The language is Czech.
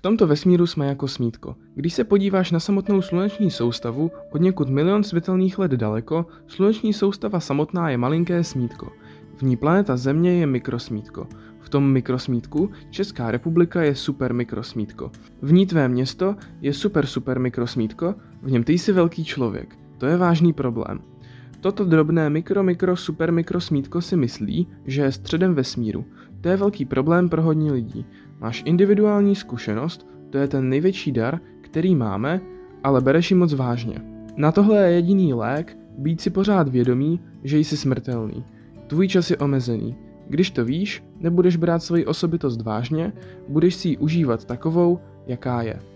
V tomto vesmíru jsme jako smítko. Když se podíváš na samotnou sluneční soustavu, od někud milion světelných let daleko, sluneční soustava samotná je malinké smítko. V ní planeta Země je mikrosmítko. V tom mikrosmítku Česká republika je super mikrosmítko. V ní tvé město je super super mikrosmítko, v něm ty jsi velký člověk. To je vážný problém. Toto drobné mikro mikro super mikrosmítko si myslí, že je středem vesmíru. To je velký problém pro hodně lidí. Máš individuální zkušenost, to je ten největší dar, který máme, ale bereš ji moc vážně. Na tohle je jediný lék, být si pořád vědomý, že jsi smrtelný. Tvůj čas je omezený. Když to víš, nebudeš brát svoji osobitost vážně, budeš si ji užívat takovou, jaká je.